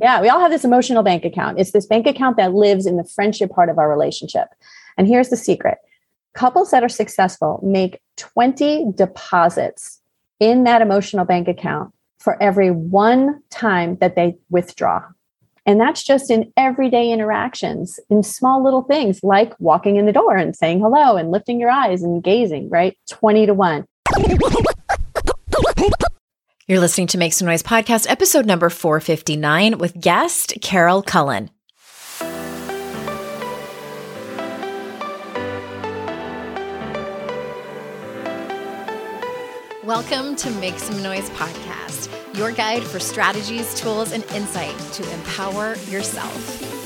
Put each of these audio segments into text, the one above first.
Yeah, we all have this emotional bank account. It's this bank account that lives in the friendship part of our relationship. And here's the secret couples that are successful make 20 deposits in that emotional bank account for every one time that they withdraw. And that's just in everyday interactions, in small little things like walking in the door and saying hello and lifting your eyes and gazing, right? 20 to 1. You're listening to Make Some Noise podcast, episode number 459 with guest Carol Cullen. Welcome to Make Some Noise podcast your guide for strategies, tools, and insight to empower yourself.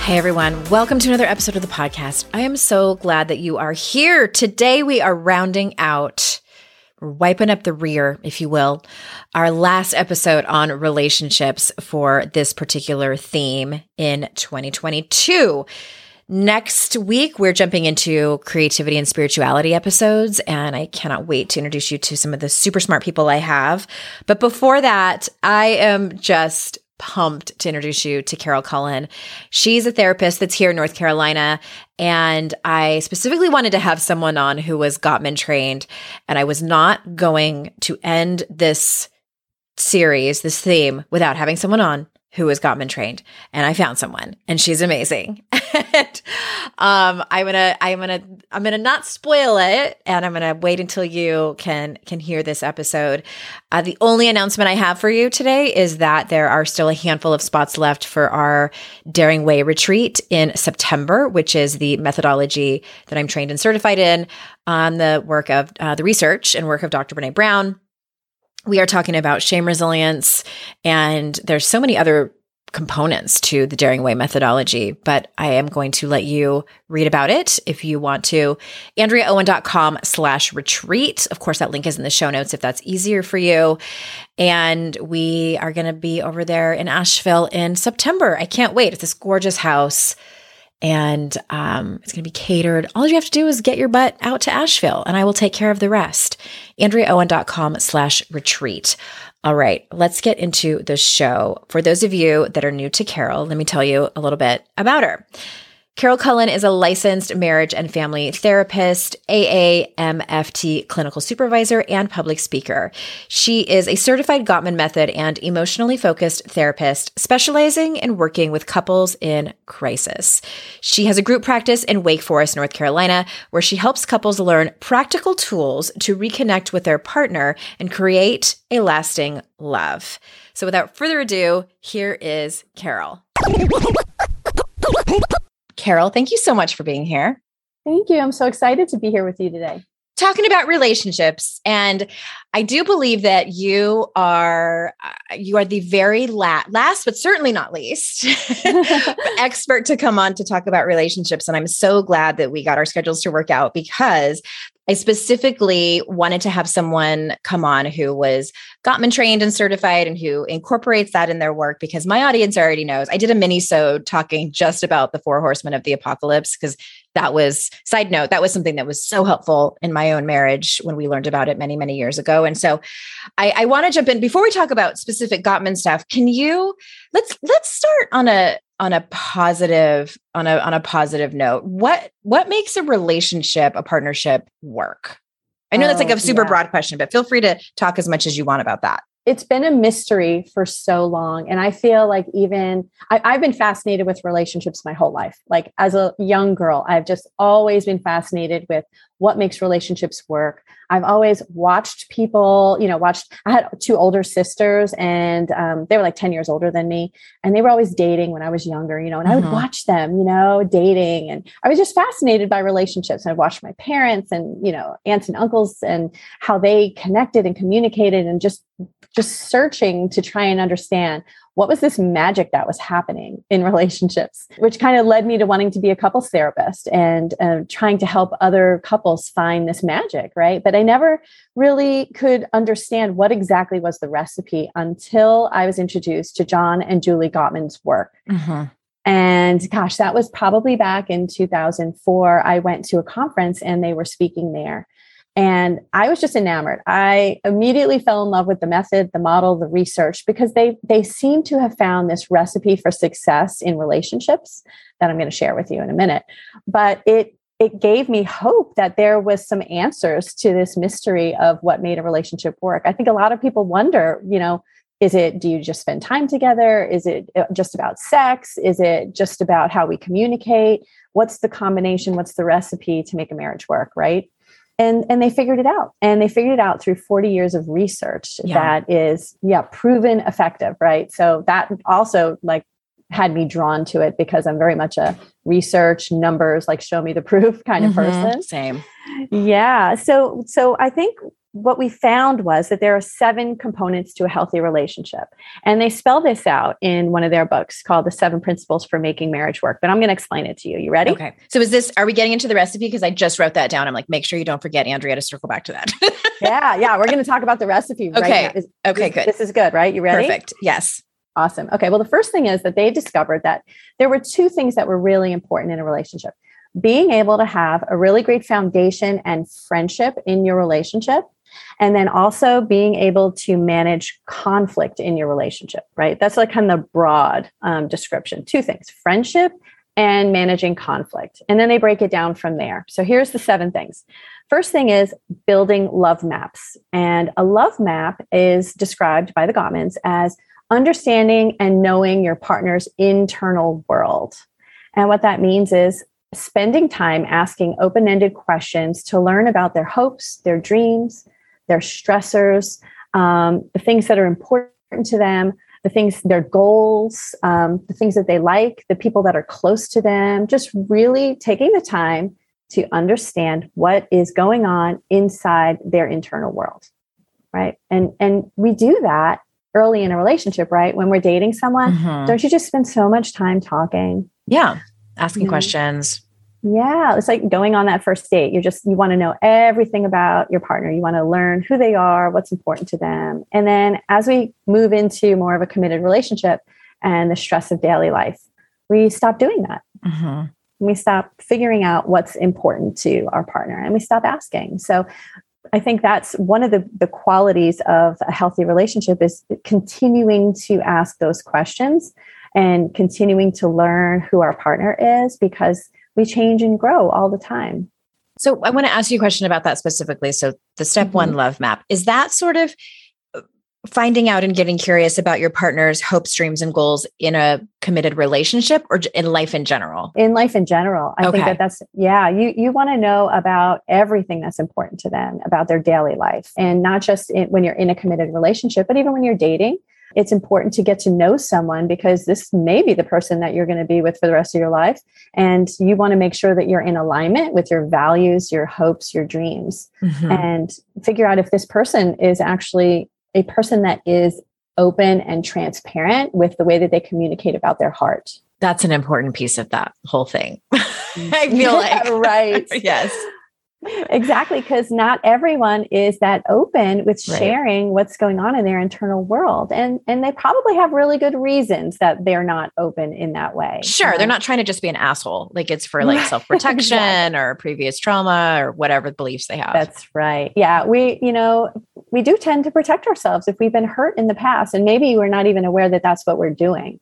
Hey everyone, welcome to another episode of the podcast. I am so glad that you are here. Today we are rounding out, wiping up the rear, if you will, our last episode on relationships for this particular theme in 2022. Next week, we're jumping into creativity and spirituality episodes, and I cannot wait to introduce you to some of the super smart people I have. But before that, I am just pumped to introduce you to Carol Cullen. She's a therapist that's here in North Carolina. And I specifically wanted to have someone on who was Gottman trained. And I was not going to end this series, this theme, without having someone on who was Gottman trained, and I found someone, and she's amazing. um, I'm gonna, I'm gonna, I'm gonna not spoil it, and I'm gonna wait until you can can hear this episode. Uh, the only announcement I have for you today is that there are still a handful of spots left for our Daring Way retreat in September, which is the methodology that I'm trained and certified in on the work of uh, the research and work of Dr. Brene Brown we are talking about shame resilience and there's so many other components to the daring way methodology but i am going to let you read about it if you want to. Andreaowen.com slash retreat. Of course that link is in the show notes if that's easier for you. And we are going to be over there in asheville in september. I can't wait. It's this gorgeous house and um, it's going to be catered. All you have to do is get your butt out to Asheville, and I will take care of the rest. AndreaOwen.com slash retreat. All right, let's get into the show. For those of you that are new to Carol, let me tell you a little bit about her. Carol Cullen is a licensed marriage and family therapist, AAMFT clinical supervisor, and public speaker. She is a certified Gottman method and emotionally focused therapist, specializing in working with couples in crisis. She has a group practice in Wake Forest, North Carolina, where she helps couples learn practical tools to reconnect with their partner and create a lasting love. So without further ado, here is Carol. Carol, thank you so much for being here. Thank you. I'm so excited to be here with you today. Talking about relationships, and I do believe that you are uh, you are the very la- last, but certainly not least, expert to come on to talk about relationships. And I'm so glad that we got our schedules to work out because I specifically wanted to have someone come on who was Gottman trained and certified and who incorporates that in their work because my audience already knows. I did a mini so talking just about the four horsemen of the apocalypse because that was side note that was something that was so helpful in my own marriage when we learned about it many many years ago. And so i, I want to jump in. Before we talk about specific gottman stuff can you let's let's start on a on a positive on a on a positive note. What what makes a relationship a partnership work? I know oh, that's like oh, a oh, super yeah. broad question but feel free to talk as much as you want about that it's been a mystery for so long. And i feel like even I, i've been fascinated with relationships my whole life. Like as a young girl i've just always been fascinated with what makes relationships work I've always watched people, you know, watched, I had two older sisters and um, they were like 10 years older than me. And they were always dating when I was younger, you know, and mm-hmm. I would mm-hmm. watch them, you know, dating. And I was just fascinated by relationships. I watched my parents and, you know, aunts and uncles and how they connected and communicated and just, just searching to try and understand what was this magic that was happening in relationships, which kind of led me to wanting to be a couples therapist and uh, trying to help other couples find this magic, right? But I never really could understand what exactly was the recipe until I was introduced to John and Julie Gottman's work. Mm-hmm. And gosh, that was probably back in 2004. I went to a conference and they were speaking there. And I was just enamored. I immediately fell in love with the method, the model, the research, because they they seem to have found this recipe for success in relationships that I'm going to share with you in a minute. But it it gave me hope that there was some answers to this mystery of what made a relationship work. I think a lot of people wonder, you know, is it do you just spend time together? Is it uh, just about sex? Is it just about how we communicate? What's the combination? What's the recipe to make a marriage work, right? And and they figured it out. And they figured it out through 40 years of research yeah. that is yeah proven effective right? So that also like had me drawn to it because i'm very much a research numbers like show me the proof kind of mm-hmm. person. Same. Yeah. So so i think what we found was that there are seven components to a healthy relationship. And they spell this out in one of their books called The Seven Principles for Making Marriage Work. But I'm going to explain it to you. You ready? Okay. So is this, are we getting into the recipe? Because I just wrote that down. I'm like, make sure you don't forget, Andrea, to circle back to that. yeah. Yeah. We're going to talk about the recipe. Okay. Right is, okay. This, good. This is good, right? You ready? Perfect. Yes. Awesome. Okay. Well, the first thing is that they discovered that there were two things that were really important in a relationship being able to have a really great foundation and friendship in your relationship and then also being able to manage conflict in your relationship, right? That's like kind of the broad um, description. Two things friendship and managing conflict. And then they break it down from there. So here's the seven things. First thing is building love maps. And a love map is described by the Gottmans as understanding and knowing your partner's internal world. And what that means is spending time asking open ended questions to learn about their hopes, their dreams, their stressors, um, the things that are important to them, the things, their goals, um, the things that they like, the people that are close to them, just really taking the time to understand what is going on inside their internal world. Right. And and we do that early in a relationship, right? When we're dating someone, mm-hmm. don't you just spend so much time talking? Yeah. Asking questions yeah, it's like going on that first date. You're just you want to know everything about your partner. You want to learn who they are, what's important to them. And then as we move into more of a committed relationship and the stress of daily life, we stop doing that. Mm-hmm. We stop figuring out what's important to our partner and we stop asking. So I think that's one of the, the qualities of a healthy relationship is continuing to ask those questions and continuing to learn who our partner is because we change and grow all the time. So I want to ask you a question about that specifically. So the step mm-hmm. one love map, is that sort of uh, finding out and getting curious about your partner's hopes, dreams, and goals in a committed relationship or in life in general? In life in general. I okay. think that that's, yeah, you, you want to know about everything that's important to them, about their daily life. And not just in, when you're in a committed relationship, but even when you're dating it's important to get to know someone because this may be the person that you're going to be with for the rest of your life. And you want to make sure that you're in alignment with your values, your hopes, your dreams, mm-hmm. and figure out if this person is actually a person that is open and transparent with the way that they communicate about their heart. That's an important piece of that whole thing. I feel like. right. yes exactly because not everyone is that open with sharing right. what's going on in their internal world and and they probably have really good reasons that they're not open in that way sure they're um, not trying to just be an asshole like it's for like self-protection exactly. or previous trauma or whatever beliefs they have that's right yeah we you know we do tend to protect ourselves if we've been hurt in the past and maybe we're not even aware that that's what we're doing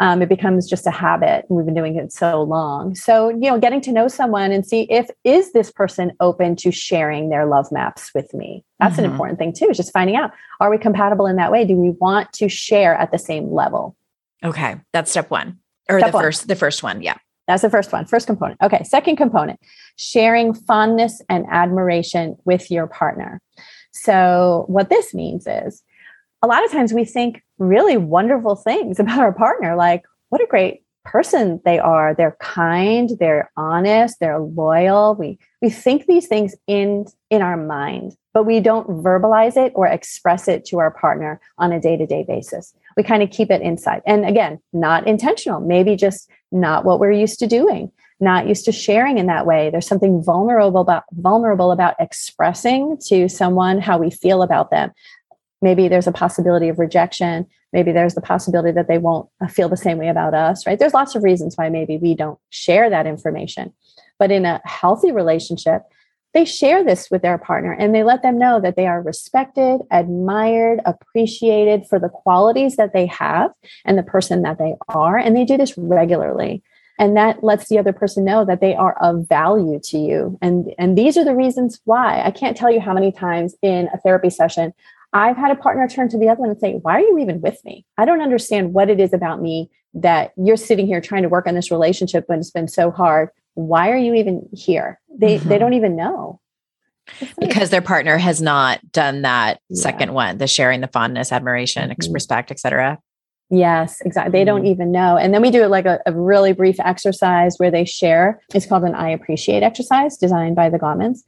um, it becomes just a habit and we've been doing it so long. So you know getting to know someone and see if is this person open to sharing their love maps with me? That's mm-hmm. an important thing too is just finding out are we compatible in that way? Do we want to share at the same level? Okay that's step one or step the one. first the first one yeah. That's the first one first component. Okay second component sharing fondness and admiration with your partner. So what this means is a lot of times we think really wonderful things about our partner, like, what a great person they are. They're kind, they're honest, they're loyal. We we think these things in in our mind, but we don't verbalize it or express it to our partner on a day-to-day basis. We kind of keep it inside. And again, not intentional, maybe just not what we're used to doing, not used to sharing in that way. There's something vulnerable about vulnerable about expressing to someone how we feel about them. Maybe there's a possibility of rejection. Maybe there's the possibility that they won't uh, feel the same way about us right? There's lots of reasons why maybe we don't share that information. But in a healthy relationship they share this with their partner and they let them know that they are respected admired appreciated for the qualities that they have and the person that they are and they do this regularly. And that lets the other person know that they are of value to you. And and these are the reasons why. I can't tell you how many times in a therapy session I've had a partner turn to the other one and say, Why are you even with me? I don't understand what it is about me that you're sitting here trying to work on this relationship when it's been so hard. Why are you even here? They mm-hmm. they don't even know. Because their partner has not done that yeah. second one, the sharing the fondness, admiration, mm-hmm. respect, etc. Yes, exactly. They don't mm-hmm. even know. And then we do like a, a, really brief exercise where they share. It's called an I appreciate exercise designed by the Gottmans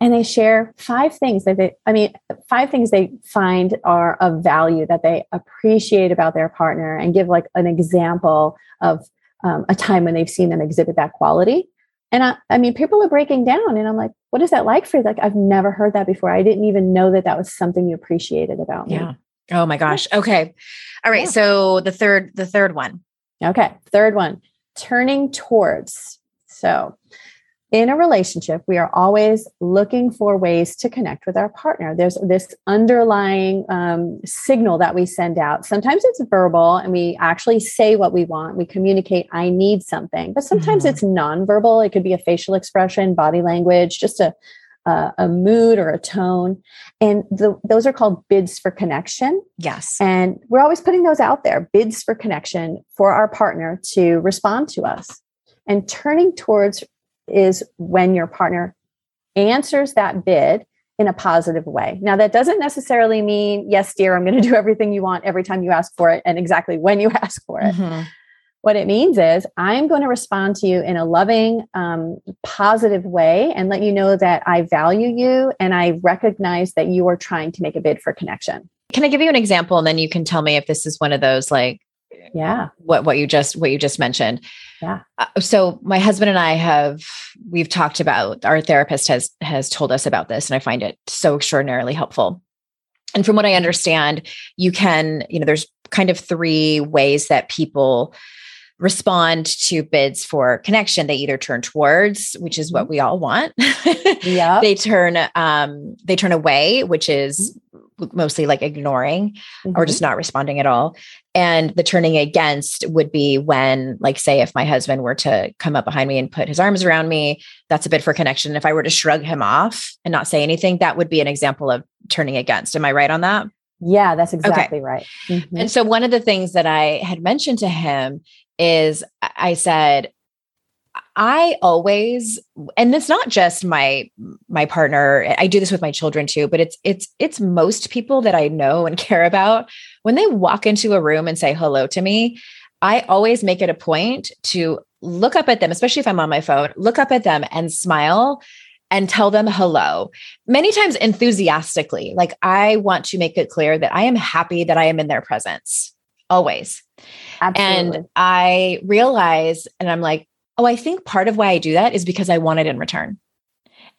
and they share five things that they i mean five things they find are of value that they appreciate about their partner and give like an example of um, a time when they've seen them exhibit that quality. And I, I mean people are breaking down and i'm like what is that like for you? Like i've never heard that before. I didn't even know that that was something you appreciated about me. Yeah. Oh my gosh. Okay. All right. Yeah. so the third the third one. Okay. Third one turning towards. So in a relationship, we are always looking for ways to connect with our partner. There's this underlying um, signal that we send out. Sometimes it's verbal and we actually say what we want. We communicate, I need something. But sometimes mm-hmm. it's nonverbal. It could be a facial expression, body language, just a, a, a mood or a tone. And the, those are called bids for connection. Yes. And we're always putting those out there bids for connection for our partner to respond to us and turning towards is when your partner answers that bid in a positive way. Now, that doesn't necessarily mean, yes, dear, I'm going to do everything you want every time you ask for it and exactly when you ask for it. Mm-hmm. What it means is, I'm going to respond to you in a loving, um, positive way and let you know that I value you and I recognize that you are trying to make a bid for connection. Can I give you an example and then you can tell me if this is one of those like yeah. what what you just what you just mentioned. Yeah. Uh, so my husband and i have we've talked about our therapist has has told us about this and i find it so extraordinarily helpful. And from what i understand you can you know there's kind of three ways that people respond to bids for connection. They either turn towards which is what mm-hmm. we all want. Yeah they turn um they turn away which is mm-hmm. mostly like ignoring mm-hmm. or just not responding at all and the turning against would be when, like, say, if my husband were to come up behind me and put his arms around me, that's a bid for connection. If I were to shrug him off and not say anything, that would be an example of turning against. Am I right on that? Yeah, that's exactly okay. right. Mm-hmm. And so, one of the things that I had mentioned to him is I said, I always and it's not just my my partner I do this with my children too but it's it's it's most people that I know and care about when they walk into a room and say hello to me I always make it a point to look up at them especially if I'm on my phone look up at them and smile and tell them hello many times enthusiastically like I want to make it clear that I am happy that I am in their presence always Absolutely. and I realize and I'm like oh, I think part of why I do that is because I want it in return.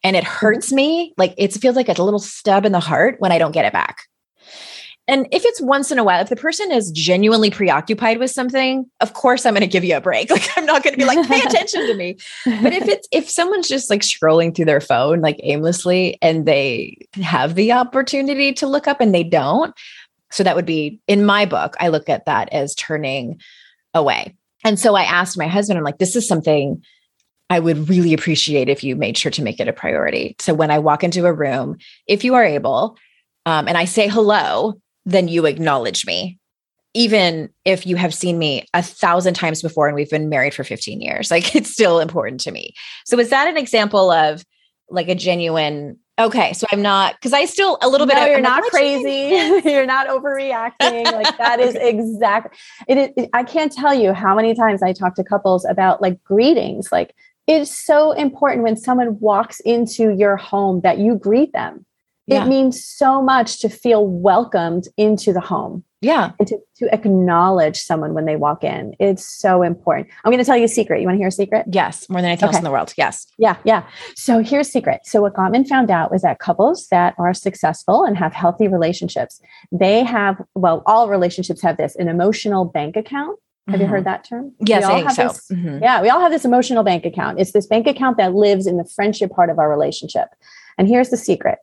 And it mm-hmm. hurts me. Like it feels like a little stub in the heart when I don't get it back. And if it's once in a while, if the person is genuinely preoccupied with something, of course I'm going to give you a break. Like I'm not going to be like, pay attention to me. But if it's if someone's just like scrolling through their phone like aimlessly and they have the opportunity to look up and they don't, so that would be in my book, I look at that as turning away. And so I asked my husband, I'm like, this is something I would really appreciate if you made sure to make it a priority. So when I walk into a room, if you are able, um, and I say hello, then you acknowledge me, even if you have seen me a thousand times before and we've been married for 15 years. Like it's still important to me. So is that an example of like a genuine Okay, so I'm not because I still a little no, bit. You're I'm not like, crazy. you're not overreacting. Like that is exactly. It is. It, I can't tell you how many times I talk to couples about like greetings. Like it's so important when someone walks into your home that you greet them. Yeah. It means so much to feel welcomed into the home Yeah. and to, to acknowledge someone when they walk in. It's so important. I'm going to tell you a secret. You want to hear a secret? Yes. More than anything else in the world. Yes. Yeah, yeah. So here's a secret. So what Gottman found out was that couples that are successful and have healthy relationships, they have well, all relationships have this an emotional bank account. Have you Mhm. heard that term? Yes, I think have so. this- Mhm. yeah, we all have this emotional bank account. It's this bank account that lives in the friendship part of our relationship. And here's the secret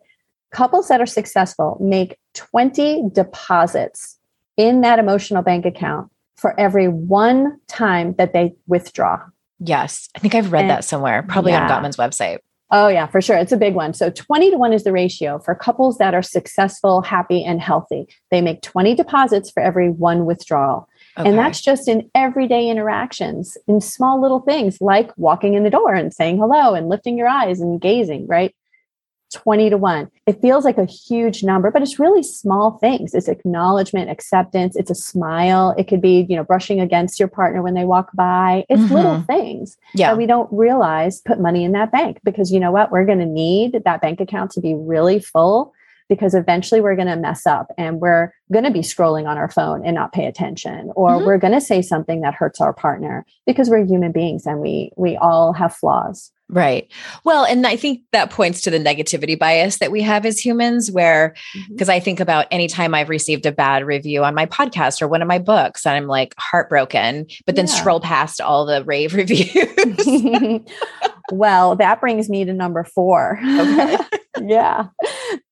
couples that are successful make 20 deposits in that emotional bank account for every one time that they withdraw. Yes. I think I've read And- that somewhere, probably on Gottman's website. Oh, yeah, for sure. It's a big one. So 20 to 1 is the ratio for couples that are successful, happy, and healthy. They make 20 deposits for every one withdrawal. Okay. And that's just in everyday interactions, in small little things like walking in the door and saying hello and lifting your eyes and gazing, right? 20 to 1. It feels like a huge number, but it's really small things. It's acknowledgement, acceptance, it's a smile. It could be, you know, brushing against your partner when they walk by. It's mm-hmm. little things yeah. that we don't realize put money in that bank because you know what? We're going to need that bank account to be really full because eventually we're going to mess up and we're going to be scrolling on our phone and not pay attention or Mhm. we're going to say something that hurts our partner because we're human beings and we we all have flaws. Right. Well, and I think that points to the negativity bias that we have as humans, where, because I think about anytime I've received a bad review on my podcast or one of my books, and I'm like heartbroken, but then Yeah. scroll past all the rave reviews. well, that brings me to number 4. Okay. yeah.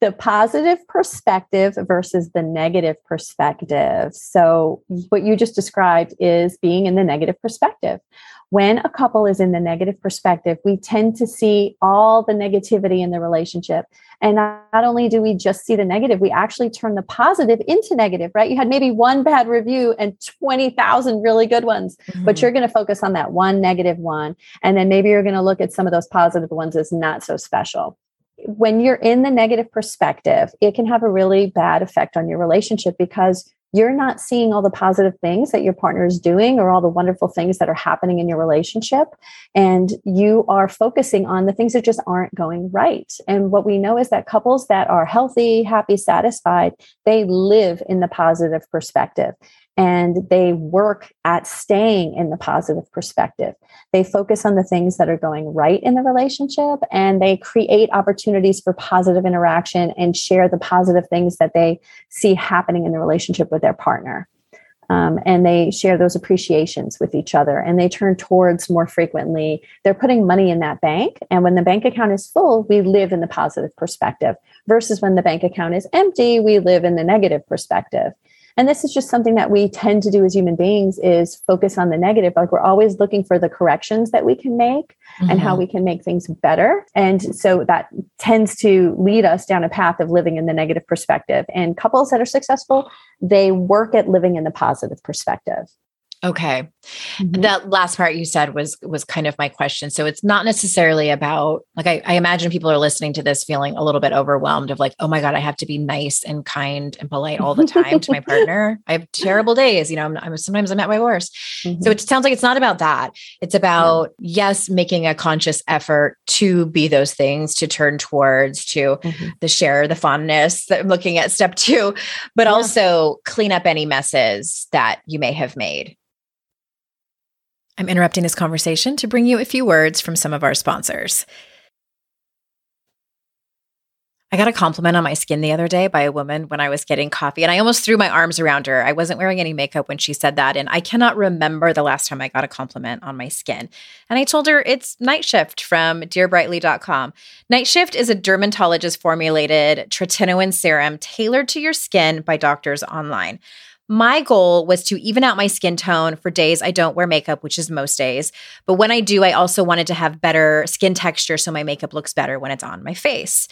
The positive perspective versus the negative perspective. So, what you just described is being in the negative perspective. When a couple is in the negative perspective, we tend to see all the negativity in the relationship. And not only do we just see the negative, we actually turn the positive into negative, right? You had maybe one bad review and 20,000 really good ones but Mhm. you're going to focus on that one negative one and then maybe you're going to look at some of those positive ones as not so special when you're in the negative perspective it can have a really bad effect on your relationship because you're not seeing all the positive things that your partner is doing or all the wonderful things that are happening in your relationship. And you are focusing on the things that just aren't going right. And what we know is that couples that are healthy happy satisfied they live in the positive perspective and they work at staying in the positive perspective. They focus on the things that are going right in the relationship and they create opportunities for positive interaction and share the positive things that they see happening in the relationship with their partner. Um, and they share those appreciations with each other and they turn towards more frequently. They're putting money in that bank. And when the bank account is full, we live in the positive perspective versus when the bank account is empty, we live in the negative perspective and this is just something that we tend to do as human beings is focus on the negative like we're always looking for the corrections that we can make and how Mhm. we can make things better and so that tends to lead us down a path of living in the negative perspective and couples that are successful they work at living in the positive perspective Okay. Mhm. That last part you said was was kind of my question. So it's not necessarily about like I, I imagine people are listening to this feeling a little bit overwhelmed of like, oh my God, I have to be nice and kind and polite all the time to my partner. I have terrible days. You know, I'm, I'm sometimes I'm at my worst. Mhm. So it sounds like it's not about that. It's about, yes, making a conscious effort to be those things, to turn towards, to Mhm. the share, the fondness that I'm looking at step two, but Yeah. also clean up any messes that you may have made. I'm interrupting this conversation to bring you a few words from some of our sponsors. I got a compliment on my skin the other day by a woman when I was getting coffee, and I almost threw my arms around her. I wasn't wearing any makeup when she said that, and I cannot remember the last time I got a compliment on my skin. And I told her it's Night Shift from dearbrightly.com. Night Shift is a dermatologist formulated tretinoin serum tailored to your skin by doctors online. My goal was to even out my skin tone for days I don't wear makeup, which is most days. But when I do, I also wanted to have better skin texture so my makeup looks better when it's on my face.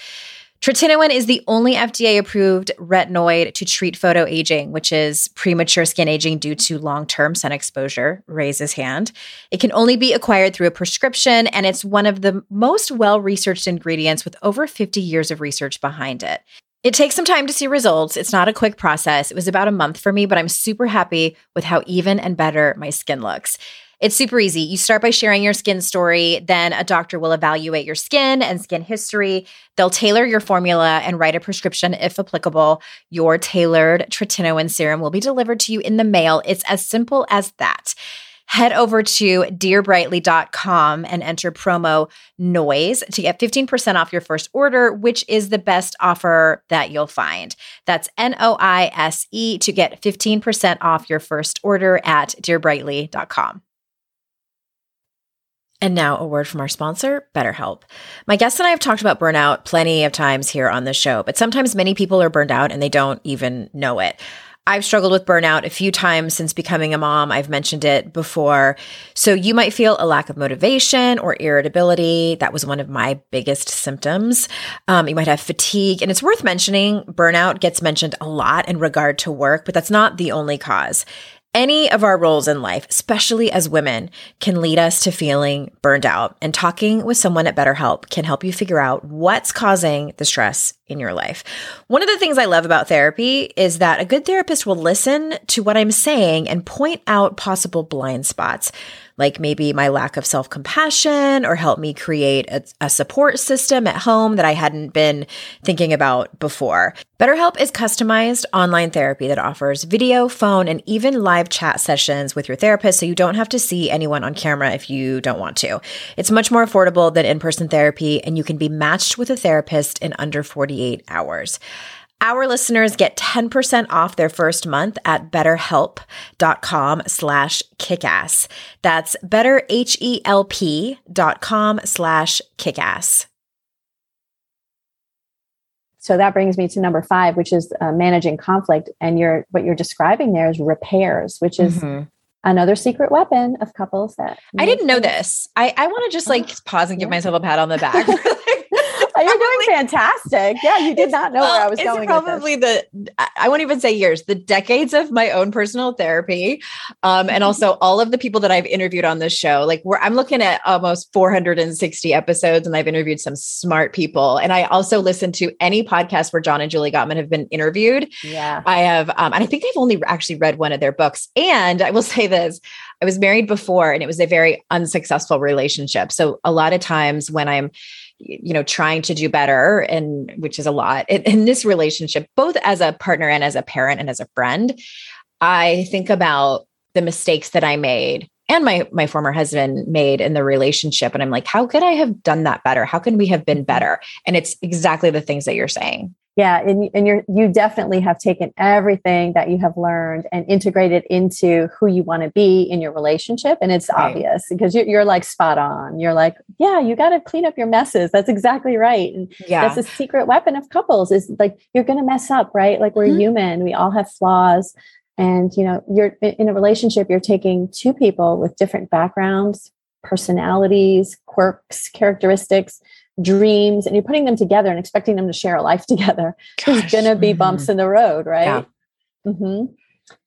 Tretinoin is the only FDA approved retinoid to treat photoaging, which is premature skin aging due to long term sun exposure. Raise his hand. It can only be acquired through a prescription, and it's one of the most well researched ingredients with over 50 years of research behind it. It takes some time to see results. It's not a quick process. It was about a month for me, but I'm super happy with how even and better my skin looks. It's super easy. You start by sharing your skin story, then a doctor will evaluate your skin and skin history. They'll tailor your formula and write a prescription if applicable. Your tailored tretinoin serum will be delivered to you in the mail. It's as simple as that head over to dearbrightly.com and enter promo noise to get 15% off your first order, which is the best offer that you'll find. That's N O I S E to get 15% off your first order at dearbrightly.com. And now, a word from our sponsor, BetterHelp. My guests and I have talked about burnout plenty of times here on the show, but sometimes many people are burned out and they don't even know it. I've struggled with burnout a few times since becoming a mom. I've mentioned it before. So you might feel a lack of motivation or irritability. That was one of my biggest symptoms. Um, you might have fatigue. And it's worth mentioning burnout gets mentioned a lot in regard to work, but that's not the only cause. Any of our roles in life, especially as women, can lead us to feeling burned out. And talking with someone at BetterHelp can help you figure out what's causing the stress in your life. One of the things I love about therapy is that a good therapist will listen to what I'm saying and point out possible blind spots like maybe my lack of self compassion or help me create a, a, support system at home that I hadn't been thinking about before. BetterHelp is customized online therapy that offers video, phone, and even live chat sessions with your therapist so you don't have to see anyone on camera if you don't want to. It's much more affordable than in person therapy, and you can be matched with a therapist in under 48 hours. Our listeners get 10% off their first month at betterhelp.com slash kickass. That's betterhelp.com slash kickass. So that brings me to number five, which is uh, managing conflict. And you're, what you're describing there is repairs, which is mm-hmm. another secret weapon of couples that I didn't know this. I, I want to just like pause and give yeah. myself a pat on the back You're doing fantastic. Yeah, you did not know well, where I was it's going. Probably the I won't even say years, the decades of my own personal therapy, um, and mm-hmm. also all of the people that I've interviewed on this show. Like, where I'm looking at almost 460 episodes, and I've interviewed some smart people. And I also listen to any podcast where John and Julie Gottman have been interviewed. Yeah, I have, um, and I think I've only actually read one of their books. And I will say this: I was married before, and it was a very unsuccessful relationship. So a lot of times when I'm you know trying to do better and which is a lot in, in, this relationship both as a partner and as a parent and as a friend i think about the mistakes that i made and my my former husband made in the relationship and i'm like how could i have done that better? How can we have been mm-hmm. better? And it's exactly the things that you're saying yeah and, and you're you definitely have taken everything that you have learned and integrated into who you want to be in your relationship and it's right. obvious because you're, you're like spot on you're like yeah you got to clean up your messes that's exactly right and yeah that's a secret weapon of couples is like you're going to mess up right like we're mm-hmm. human we all have flaws and you know you're in a relationship you're taking two people with different backgrounds personalities quirks characteristics dreams and you're putting them together and expecting them to share a life together Gosh. there's going to be bumps mm-hmm. in the road right yeah. mm-hmm.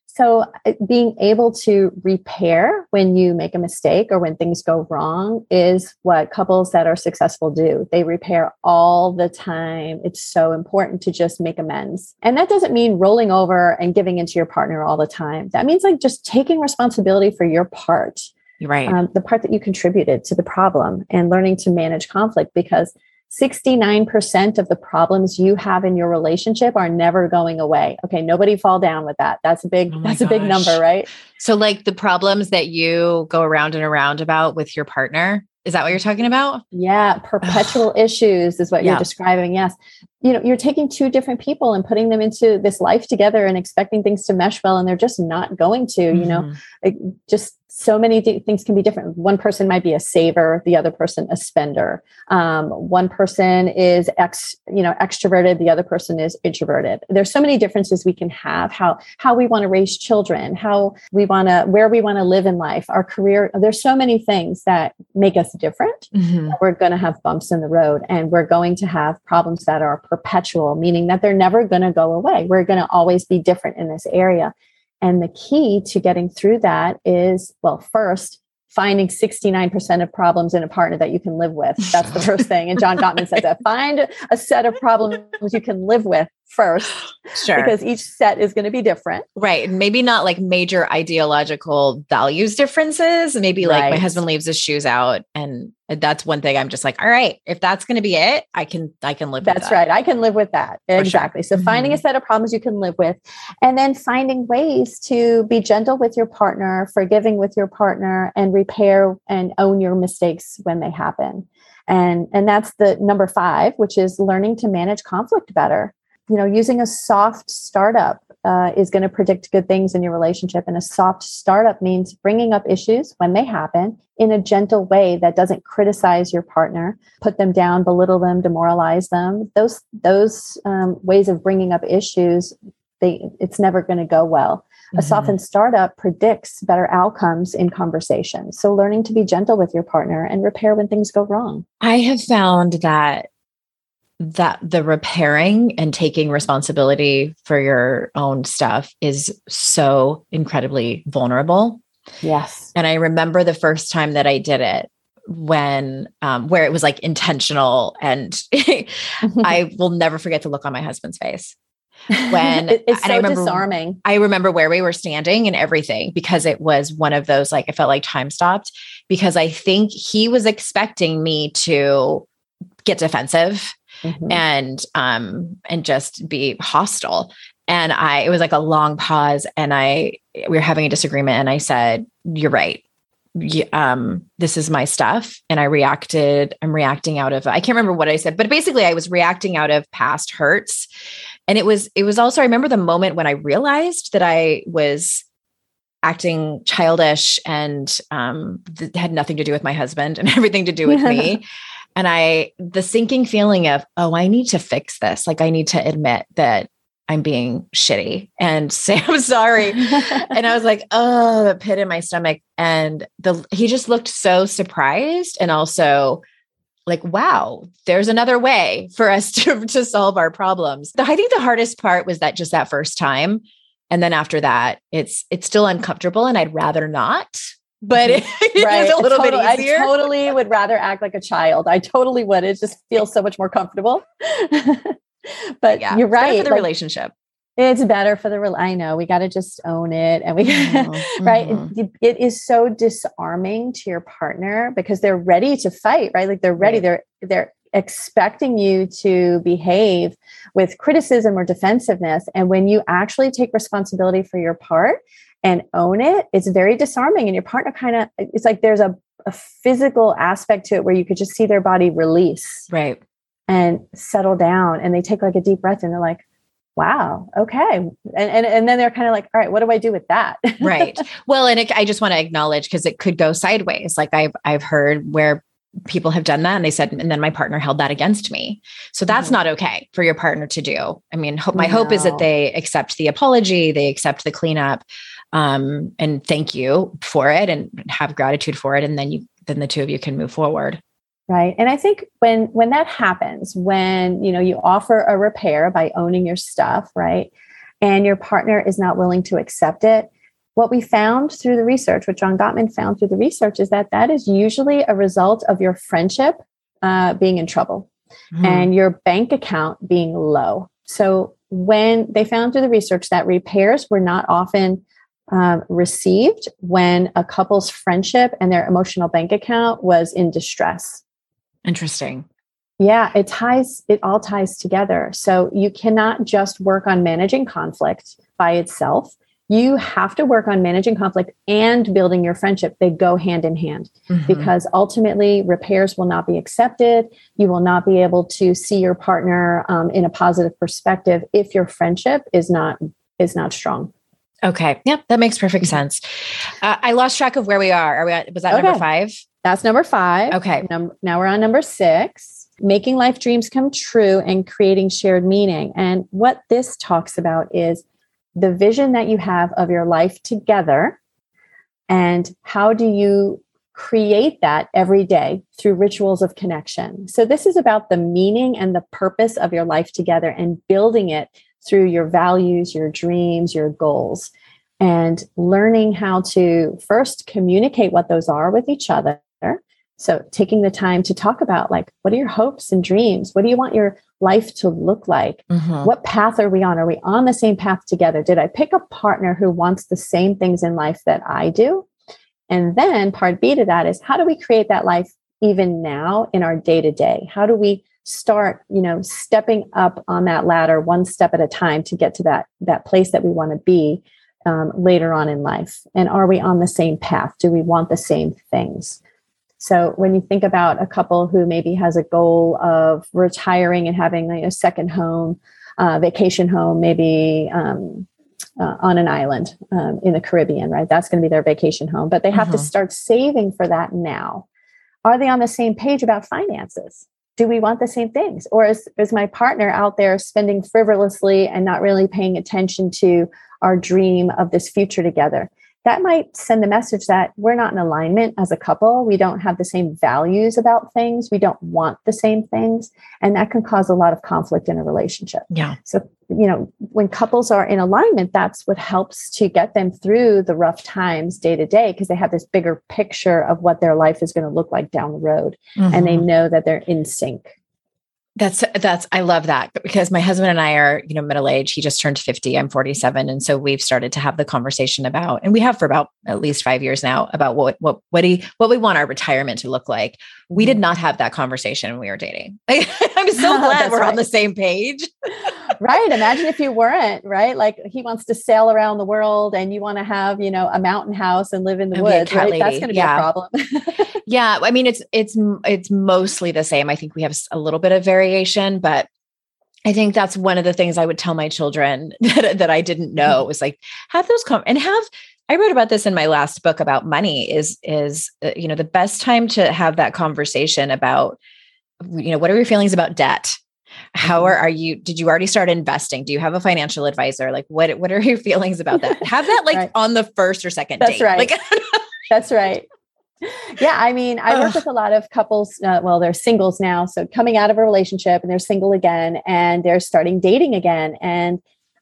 so uh, being able to repair when you make a mistake or when things go wrong is what couples that are successful do they repair all the time it's so important to just make amends and that doesn't mean rolling over and giving into your partner all the time that means like just taking responsibility for your part right um, the part that you contributed to the problem and learning to manage conflict because 69% of the problems you have in your relationship are never going away. Okay, nobody fall down with that. That's a big oh that's gosh. a big number, right? So like the problems that you go around and around about with your partner, is that what you're talking about? Yeah, perpetual issues is what yeah. you're describing. Yes. You know, you're taking two different people and putting them into this life together and expecting things to mesh well and they're just not going to, mm-hmm. you know. Mm-hmm. Like just so many things can be different. One person might be a saver, the other person a spender. Um, one person is ex, you know, extroverted, the other person is introverted. There's so many differences we can have. How how we want to raise children, how we want to, where we want to live in life, our career. There's so many things that make us different. Mm-hmm. We're going to have bumps in the road, and we're going to have problems that are perpetual, meaning that they're never going to go away. We're going to always be different in this area. And the key to getting through that is well, first, finding 69% of problems in a partner that you can live with. That's the first thing. And John Gottman says that find a set of problems you can live with first. Sure. Because each set is going to be different. Right. Maybe not like major ideological values differences. Maybe like Right. my husband leaves his shoes out and that's one thing I'm just like, all right, if that's going to be it, I can I can live with That's that. right. I can live with that. sure. Exactly. So finding a mm-hmm. set of problems you can live with and then finding ways to be gentle with your partner, forgiving with your partner and repair and own your mistakes when they happen. And and that's the number 5, which is learning to manage conflict better. You know, using a soft startup uh, is going to predict good things in your relationship. And a soft startup means bringing up issues when they happen in a gentle way that doesn't criticize your partner, put them down, belittle them, demoralize them. Those those um, ways of bringing up issues, they it's never going to go well. A Mhm. softened startup predicts better outcomes in conversations. So learning to be gentle with your partner and repair when things go wrong. I have found that that the repairing and taking responsibility for your own stuff is so incredibly vulnerable. Yes. And I remember the first time that I did it when um, where it was like intentional and I will never forget the look on my husband's face. when- It- it's and I so remember- disarming. I remember where we were standing and everything because it was one of those like I felt like time stopped because I think he was expecting me to get defensive Mhm. and um and just be hostile. And i it was like a long pause and i we were having a disagreement and i said you're right. Um this is my stuff. And i reacted i'm reacting out of i can't remember what i said but basically i was reacting out of past hurts. And it was it was also i remember the moment when i realized that i was acting childish and um th- had nothing to do with my husband and everything to do with me and I, the sinking feeling of, oh, I need to fix this. Like, I need to admit that I'm being shitty and say I'm sorry. and I was like, oh, the pit in my stomach. And the he just looked so surprised and also like, wow, there's another way for us to, to solve our problems. The, I think the hardest part was that just that first time. And then after that, it's it's still uncomfortable and I'd rather not. But it, it is a little Totally- bit easier. I totally would rather act like a child. I totally would. It just feels so much more comfortable. but yeah, you're right. for the like, relationship. it's better for the. Real, I know we got to just own it, and we Mhm, right. It, it is so disarming to your partner because they're ready to fight. Right, like they're ready. Right. They're they're expecting you to behave with criticism or defensiveness, and when you actually take responsibility for your part and own it, it's very disarming. And your partner kind of, it's like there's a, a physical aspect to it where you could just see their body release Right. and settle down. And they take like a deep breath and they're like, wow, okay. And, and, and then they're kind of like, all right, what do I do with that? right well and it, i just want to acknowledge because it could go sideways like i've i've heard where people have done that and they said and then my partner held that against me so that's Mhm. not okay for your partner to do i mean hope, my hope is that they accept the apology they accept the cleanup um and thank you for it and have gratitude for it. And then you then the two of you can move forward. Right. And i think when when that happens when you know you offer a repair by owning your stuff right and your partner is not willing to accept it what we found through the research what john gottman found through the research is that that is usually a result of your friendship uh, being in trouble Hmm. and your bank account being low. So when they found through the research that repairs were not often um, received when a couple's friendship and their emotional bank account was in distress interesting yeah, it ties, it all ties together. So you cannot just work on managing conflict by itself. You have to work on managing conflict and building your friendship. They go hand in hand Mhm. because ultimately repairs will not be accepted. You will not be able to see your partner um, in a positive perspective if your friendship is not is not strong. Okay. Yep that makes perfect sense. Uh, i lost track of where we are. Are we at, was that number five? That's number five. okay. Num- now we're on number six. Making life dreams come true and creating shared meaning. And what this talks about is the vision that you have of your life together and how do you create that every day through rituals of connection. So, this is about the meaning and the purpose of your life together and building it through your values, your dreams, your goals, and learning how to first communicate what those are with each other. So, taking the time to talk about, like, what are your hopes and dreams? What do you want your life to look like? Mm-hmm. What path are we on? Are we on the same path together? Did I pick a partner who wants the same things in life that I do? And then part B to that is how do we create that life even now in our day to day? How do we start, you know, stepping up on that ladder one step at a time to get to that that place that we want to be um, later on in life? And are we on the same path? Do we want the same things? So when you think about a couple who maybe has a goal of retiring and having a second home, uh, vacation home, maybe um, uh, on an island um, in the Caribbean, right? That's going to be their vacation home, but they have to mm-hmm. start saving for that now. Are they on the same page about finances? Do we want the same things? Or is, is my partner out there spending frivolously and not really paying attention to our dream of this future together? That might send the message that we're not in alignment as a couple. We don't have the same values about things. We don't want the same things. And that can cause a lot of conflict in a relationship. Yeah. So, you know, when couples are in alignment, that's what helps to get them through the rough times day to day because they have this bigger picture of what their life is going to look like down the road. Mm-hmm. And they mm-hmm. know that they're in sync. That's that's I love that because my husband and I are, you know, middle age. He just turned 50. I'm 47. And so we've started to have the conversation about, and we have for about at least five years now, about what what what he what we want our retirement to look like. We did mm-hmm. not have that conversation when we were dating. I'm so glad we're right. on the same page. right. Imagine if you weren't, right? Like he wants to sail around the world and you want to have, you know, a mountain house and live in the and woods. Right? Lady. That's going to be yeah. a problem. yeah. I mean, it's it's it's mostly the same. I think we have a little bit of variation, but I think that's one of the things I would tell my children that, that I didn't know mm-hmm. was like have those come and have I wrote about this in my last book about money is is uh, you know the best time to have that conversation about you know what are your feelings about debt how are, mm-hmm. are you did you already start investing do you have a financial advisor like what what are your feelings about that have that like right. on the first or second that's date. right like that's right yeah i mean i work with a lot of couples uh, well they're singles now so coming out of a relationship and they're single again and they're starting dating again and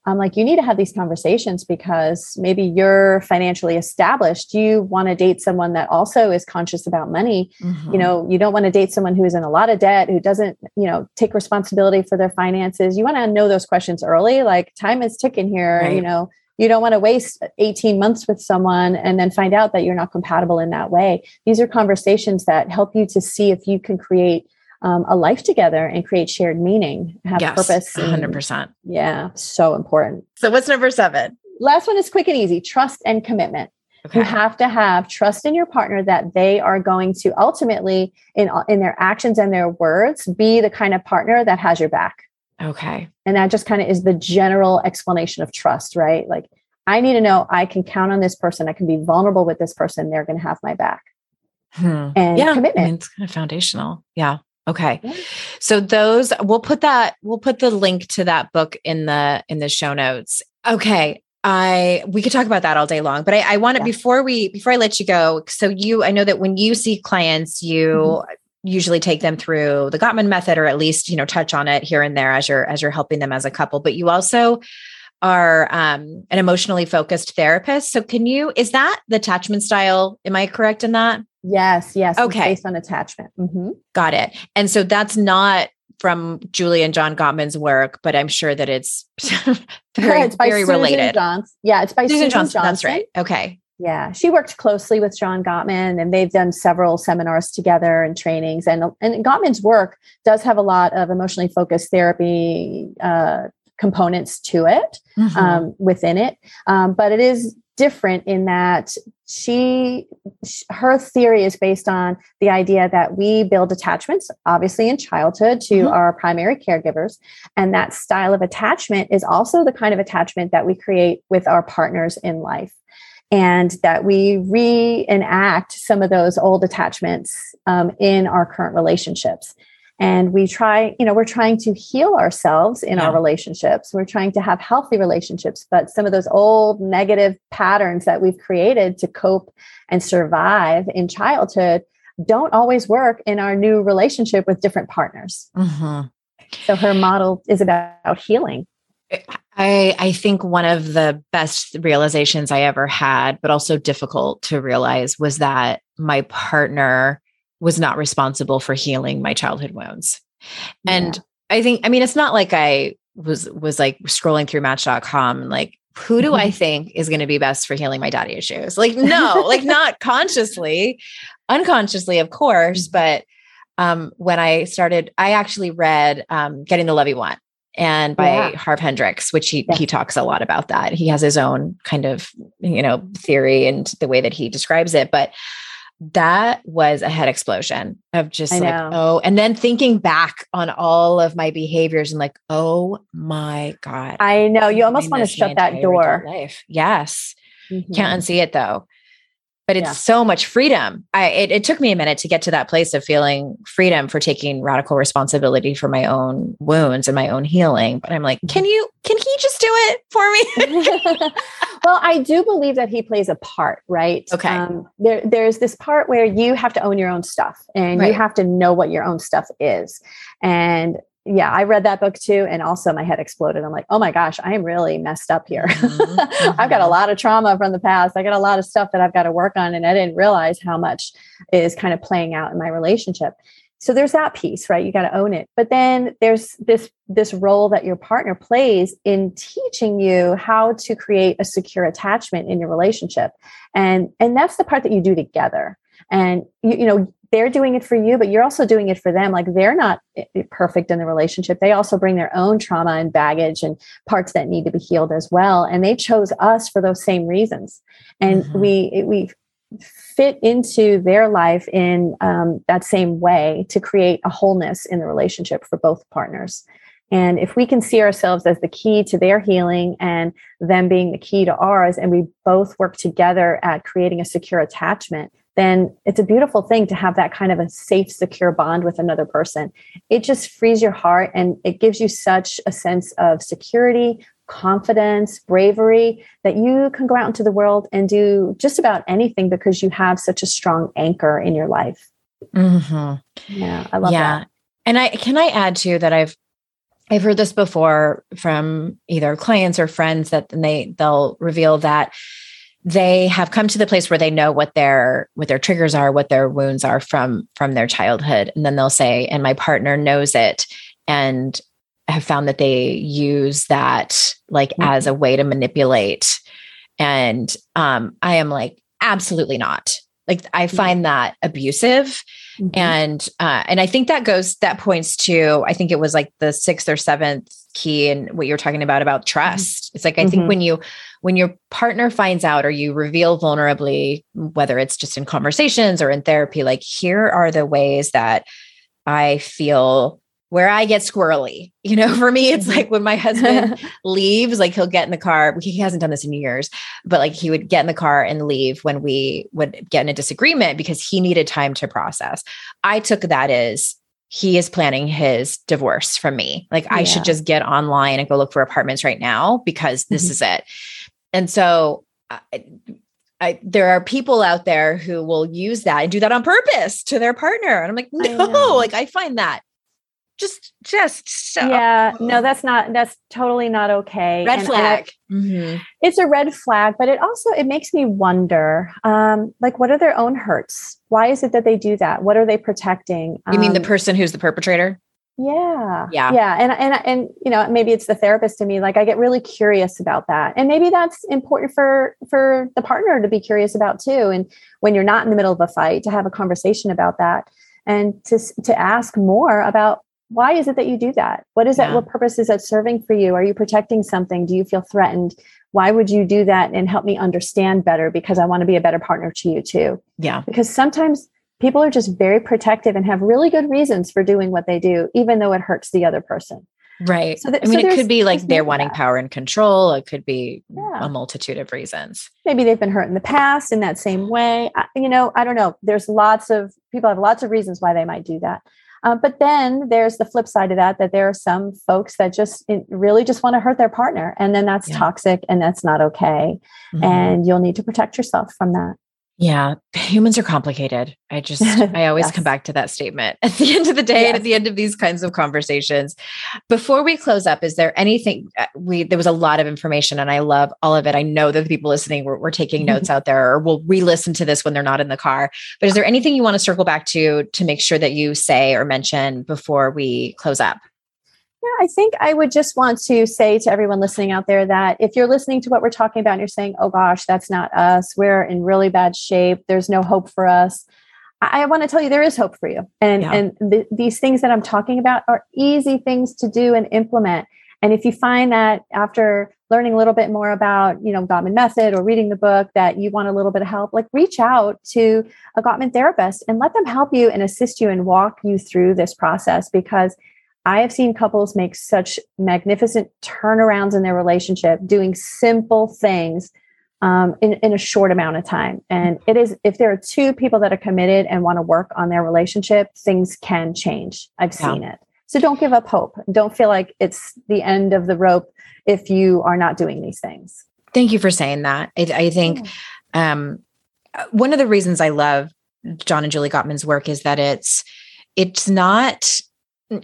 I'm like, you need to have these conversations because maybe you're financially established. You want to date someone that also is conscious about money. Mm-hmm. You know, you don't want to date someone who's in a lot of debt, who doesn't, you know, take responsibility for their finances. You want to know those questions early. Like, time is ticking here. Right. You know, you don't want to waste 18 months with someone and then find out that you're not compatible in that way. These are conversations that help you to see if you can create um, a life together and create shared meaning, have yes, purpose. Hundred percent. Yeah, so important. So what's number seven? Last one is quick and easy: trust and commitment. Okay. You have to have trust in your partner that they are going to ultimately, in in their actions and their words, be the kind of partner that has your back. Okay. And that just kind of is the general explanation of trust, right? Like, I need to know I can count on this person. I can be vulnerable with this person. They're going to have my back. Hmm. And yeah, commitment. I mean, it's kind of foundational. Yeah. Okay. So those we'll put that we'll put the link to that book in the in the show notes. Okay. I we could talk about that all day long, but I, I want to yeah. before we before I let you go. So you I know that when you see clients, you mm-hmm. Usually take them through the Gottman method or at least, you know, touch on it here and there as you're as you're helping them as a couple. But you also are um, an emotionally focused therapist. So can you is that the attachment style? Am I correct in that? Yes, yes. Okay. Based on attachment. Mm-hmm. Got it. And so that's not from Julie and John Gottman's work, but I'm sure that it's very, yeah, it's very Susan related. Johnson. Yeah, it's by Susan, Susan Johnson. Johnson. That's right. Okay. Yeah, she worked closely with John Gottman, and they've done several seminars together and trainings. And and Gottman's work does have a lot of emotionally focused therapy uh, components to it mm-hmm. um, within it, um, but it is different in that she her theory is based on the idea that we build attachments obviously in childhood to mm-hmm. our primary caregivers and that style of attachment is also the kind of attachment that we create with our partners in life and that we reenact some of those old attachments um, in our current relationships and we try you know we're trying to heal ourselves in Yeah. our relationships we're trying to have healthy relationships but some of those old negative patterns that we've created to cope and survive in childhood don't always work in our new relationship with different partners Mhm. so her model is about healing I I think one of the best realizations I ever had, but also difficult to realize, was that my partner was not responsible for healing my childhood wounds. And I think, I mean, it's not like I was was like scrolling through Match.com and like, who do I think is going to be best for healing my daddy issues? Like, no, like not consciously, unconsciously, of course. But um, when I started, I actually read um, "Getting the Love You Want." And by Yeah. Harv Hendrix, which he Yes. he talks a lot about that. He has his own kind of you know theory and the way that he describes it, but that was a head explosion of just I like know. oh and then thinking back on all of my behaviors and like oh my god i know you almost want to shut that door life yes Mhm. can't unsee it though but it's Yeah. so much freedom i it, it took me a minute to get to that place of feeling freedom for taking radical responsibility for my own wounds and my own healing but i'm like Mm-hmm. can you can he just do it for me well, I do believe that he plays a part, right? Okay. Um, there, there's this part where you have to own your own stuff and you have to know what your own stuff is. And yeah, I read that book too. And also my head exploded. I'm like, oh my gosh, I am really messed up here. Mhm, I've got a mhm. lot of trauma from the past. I got a lot of stuff that I've got to work on. And I didn't realize how much is kind of playing out in my relationship. So there's that piece, right? You got to own it. But then there's this this role that your partner plays in teaching you how to create a secure attachment in your relationship. And and that's the part that you do together. And you, you know, they're doing it for you, but you're also doing it for them. Like they're not i- i- perfect in the relationship. They also bring their own trauma and baggage and parts that need to be healed as well. And they chose us for those same reasons. And Mhm. we we fit into their life in um, that same way to create a wholeness in the relationship for both partners. And if we can see ourselves as the key to their healing and them being the key to ours, and we both work together at creating a secure attachment, then it's a beautiful thing to have that kind of a safe, secure bond with another person. It just frees your heart and it gives you such a sense of security, confidence, bravery that you can go out into the world and do just about anything because you have such a strong anchor in your life. Mhm. Yeah, I love yeah. that. And I can I add too that I've I've heard this before from either clients or friends that they they'll reveal that they have come to the place where they know what their what their triggers are, what their wounds are from from their childhood, and then they'll say, "And my partner knows it," and have found that they use that like Mhm. as a way to manipulate. And um, I am like, absolutely not. Like I find that abusive Mhm. and uh, and I think that goes that points to I think it was like the sixth or seventh key and what you're talking about about trust. It's like I think Mhm. when you when your partner finds out or you reveal vulnerably, whether it's just in conversations or in therapy, like here are the ways that I feel where I get squirrely. You know, for me, it's Mhm. like when my husband leaves, like he'll get in the car. He hasn't done this in years, but like he would get in the car and leave when we would get in a disagreement because he needed time to process. I took that as he is planning his divorce from me. Like I should just get online and go look for apartments right now because this Mhm. is it. And so I, I, there are people out there who will use that and do that on purpose to their partner. And I'm like, no, know. like I find that just, just so yeah, no, that's not, that's totally not okay. red And- and I- flag. Mhm. it's a red flag but it also it makes me wonder um like what are their own hurts why is it that they do that what are they protecting You mean the Um, person who's the perpetrator? yeah Yeah. yeah and and and you know maybe it's the therapist to me like i get really curious about that and maybe that's important for for the partner to be curious about too and when you're not in the middle of a fight to have a conversation about that and to to ask more about why is it that you do that what is that what purpose is that serving for you are you protecting something do you feel threatened why would you do that and help me understand better because i want to be a better partner to you too Yeah. because sometimes people are just very protective and have really good reasons for doing what they do even though it hurts the other person Right. So th- I mean, so it could be like they're wanting that. power and control. It could be Yeah. a multitude of reasons. maybe they've been hurt in the past in that same way I, you know i don't know there's lots of people have lots of reasons why they might do that Uh, but then there's the flip side of that, that there are some folks that just really just want to hurt their partner. And then that's yeah. toxic and that's not okay. Mm-hmm. And you'll need to protect yourself from that. Yeah, humans are complicated. I just, I always yes. come back to that statement at the end of the day yes. and at the end of these kinds of conversations. Before we close up, is there anything uh, we, there was a lot of information and I love all of it. I know that the people listening were, were taking notes out there or will re listen to this when they're not in the car. But is there anything you want to circle back to to make sure that you say or mention before we close up? Yeah, I think I would just want to say to everyone listening out there that if you're listening to what we're talking about and you're saying, oh gosh, that's not us, we're in really bad shape, there's no hope for us. I, I want to tell you there is hope for you. And, yeah. and th- these things that I'm talking about are easy things to do and implement. And if you find that after learning a little bit more about, you know, Gottman method or reading the book that you want a little bit of help, like reach out to a Gottman therapist and let them help you and assist you and walk you through this process because I have seen couples make such magnificent turnarounds in their relationship doing simple things um, in, in a short amount of time. And it is, if there are two people that are committed and want to work on their relationship, things can change. I've yeah. seen it. So don't give up hope. Don't feel like it's the end of the rope if you are not doing these things. Thank you for saying that. I, I think um, one of the reasons I love John and Julie Gottman's work is that it's it's not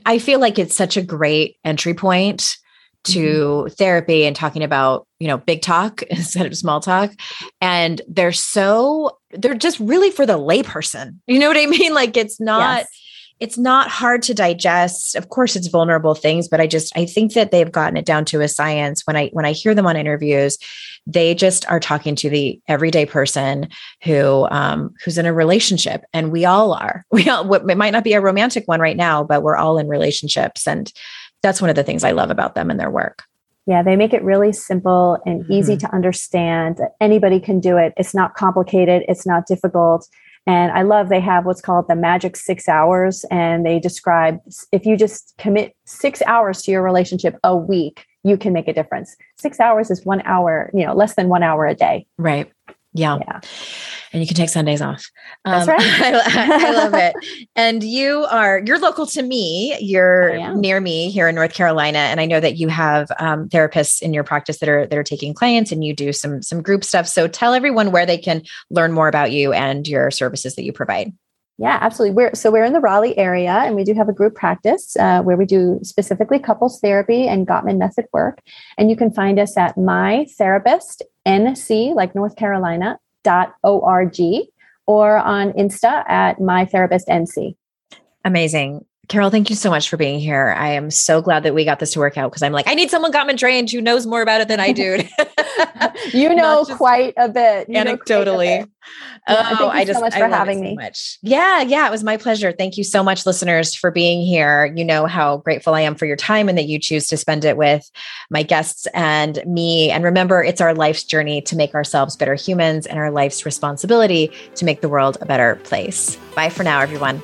I feel like it's such a great entry point to mm-hmm. therapy and talking about, you know, big talk instead of small talk. And they're so, they're just really for the layperson. You know what I mean? Like it's not, yes it's not hard to digest of course it's vulnerable things but i just i think that they've gotten it down to a science when i when i hear them on interviews they just are talking to the everyday person who um, who's in a relationship and we all are we all it might not be a romantic one right now but we're all in relationships and that's one of the things i love about them and their work yeah, they make it really simple and easy mm-hmm. to understand. Anybody can do it. It's not complicated, it's not difficult. And I love they have what's called the magic six hours. And they describe if you just commit six hours to your relationship a week, you can make a difference. Six hours is one hour, you know, less than one hour a day. Right. Yeah. yeah. And you can take Sundays off. Um, That's right. I, I, love it. And you are, you're local to me. You're near me here in North Carolina. And I know that you have um, therapists in your practice that are, that are taking clients and you do some, some group stuff. So tell everyone where they can learn more about you and your services that you provide. Yeah, absolutely. We're so we're in the Raleigh area, and we do have a group practice uh, where we do specifically couples therapy and Gottman method work. And you can find us at My Therapist NC, like North Carolina dot org, or on Insta at My Therapist NC. Amazing. Carol, thank you so much for being here. I am so glad that we got this to work out because I'm like, I need someone Gottman trained who knows more about it than I do. you know quite a bit. Oh, you anecdotally. Yeah, oh, I just so much for having me. So much. Yeah, yeah, it was my pleasure. Thank you so much, listeners, for being here. You know how grateful I am for your time and that you choose to spend it with my guests and me. And remember, it's our life's journey to make ourselves better humans and our life's responsibility to make the world a better place. Bye for now, everyone.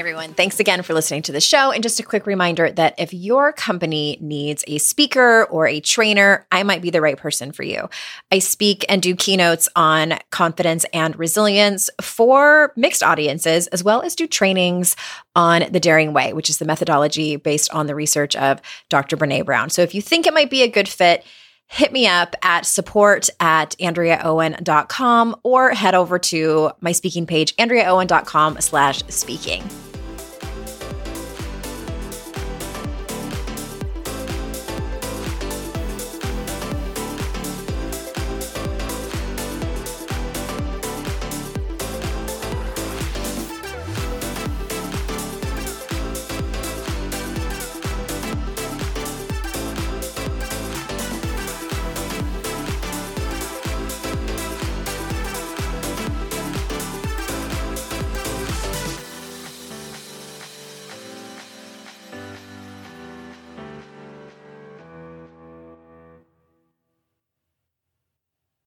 Everyone, thanks again for listening to the show. And just a quick reminder that if your company needs a speaker or a trainer, I might be the right person for you. I speak and do keynotes on confidence and resilience for mixed audiences, as well as do trainings on the Daring Way, which is the methodology based on the research of Dr. Brene Brown. So if you think it might be a good fit, hit me up at support at andreaowen.com or head over to my speaking page, andreaowen.com slash speaking.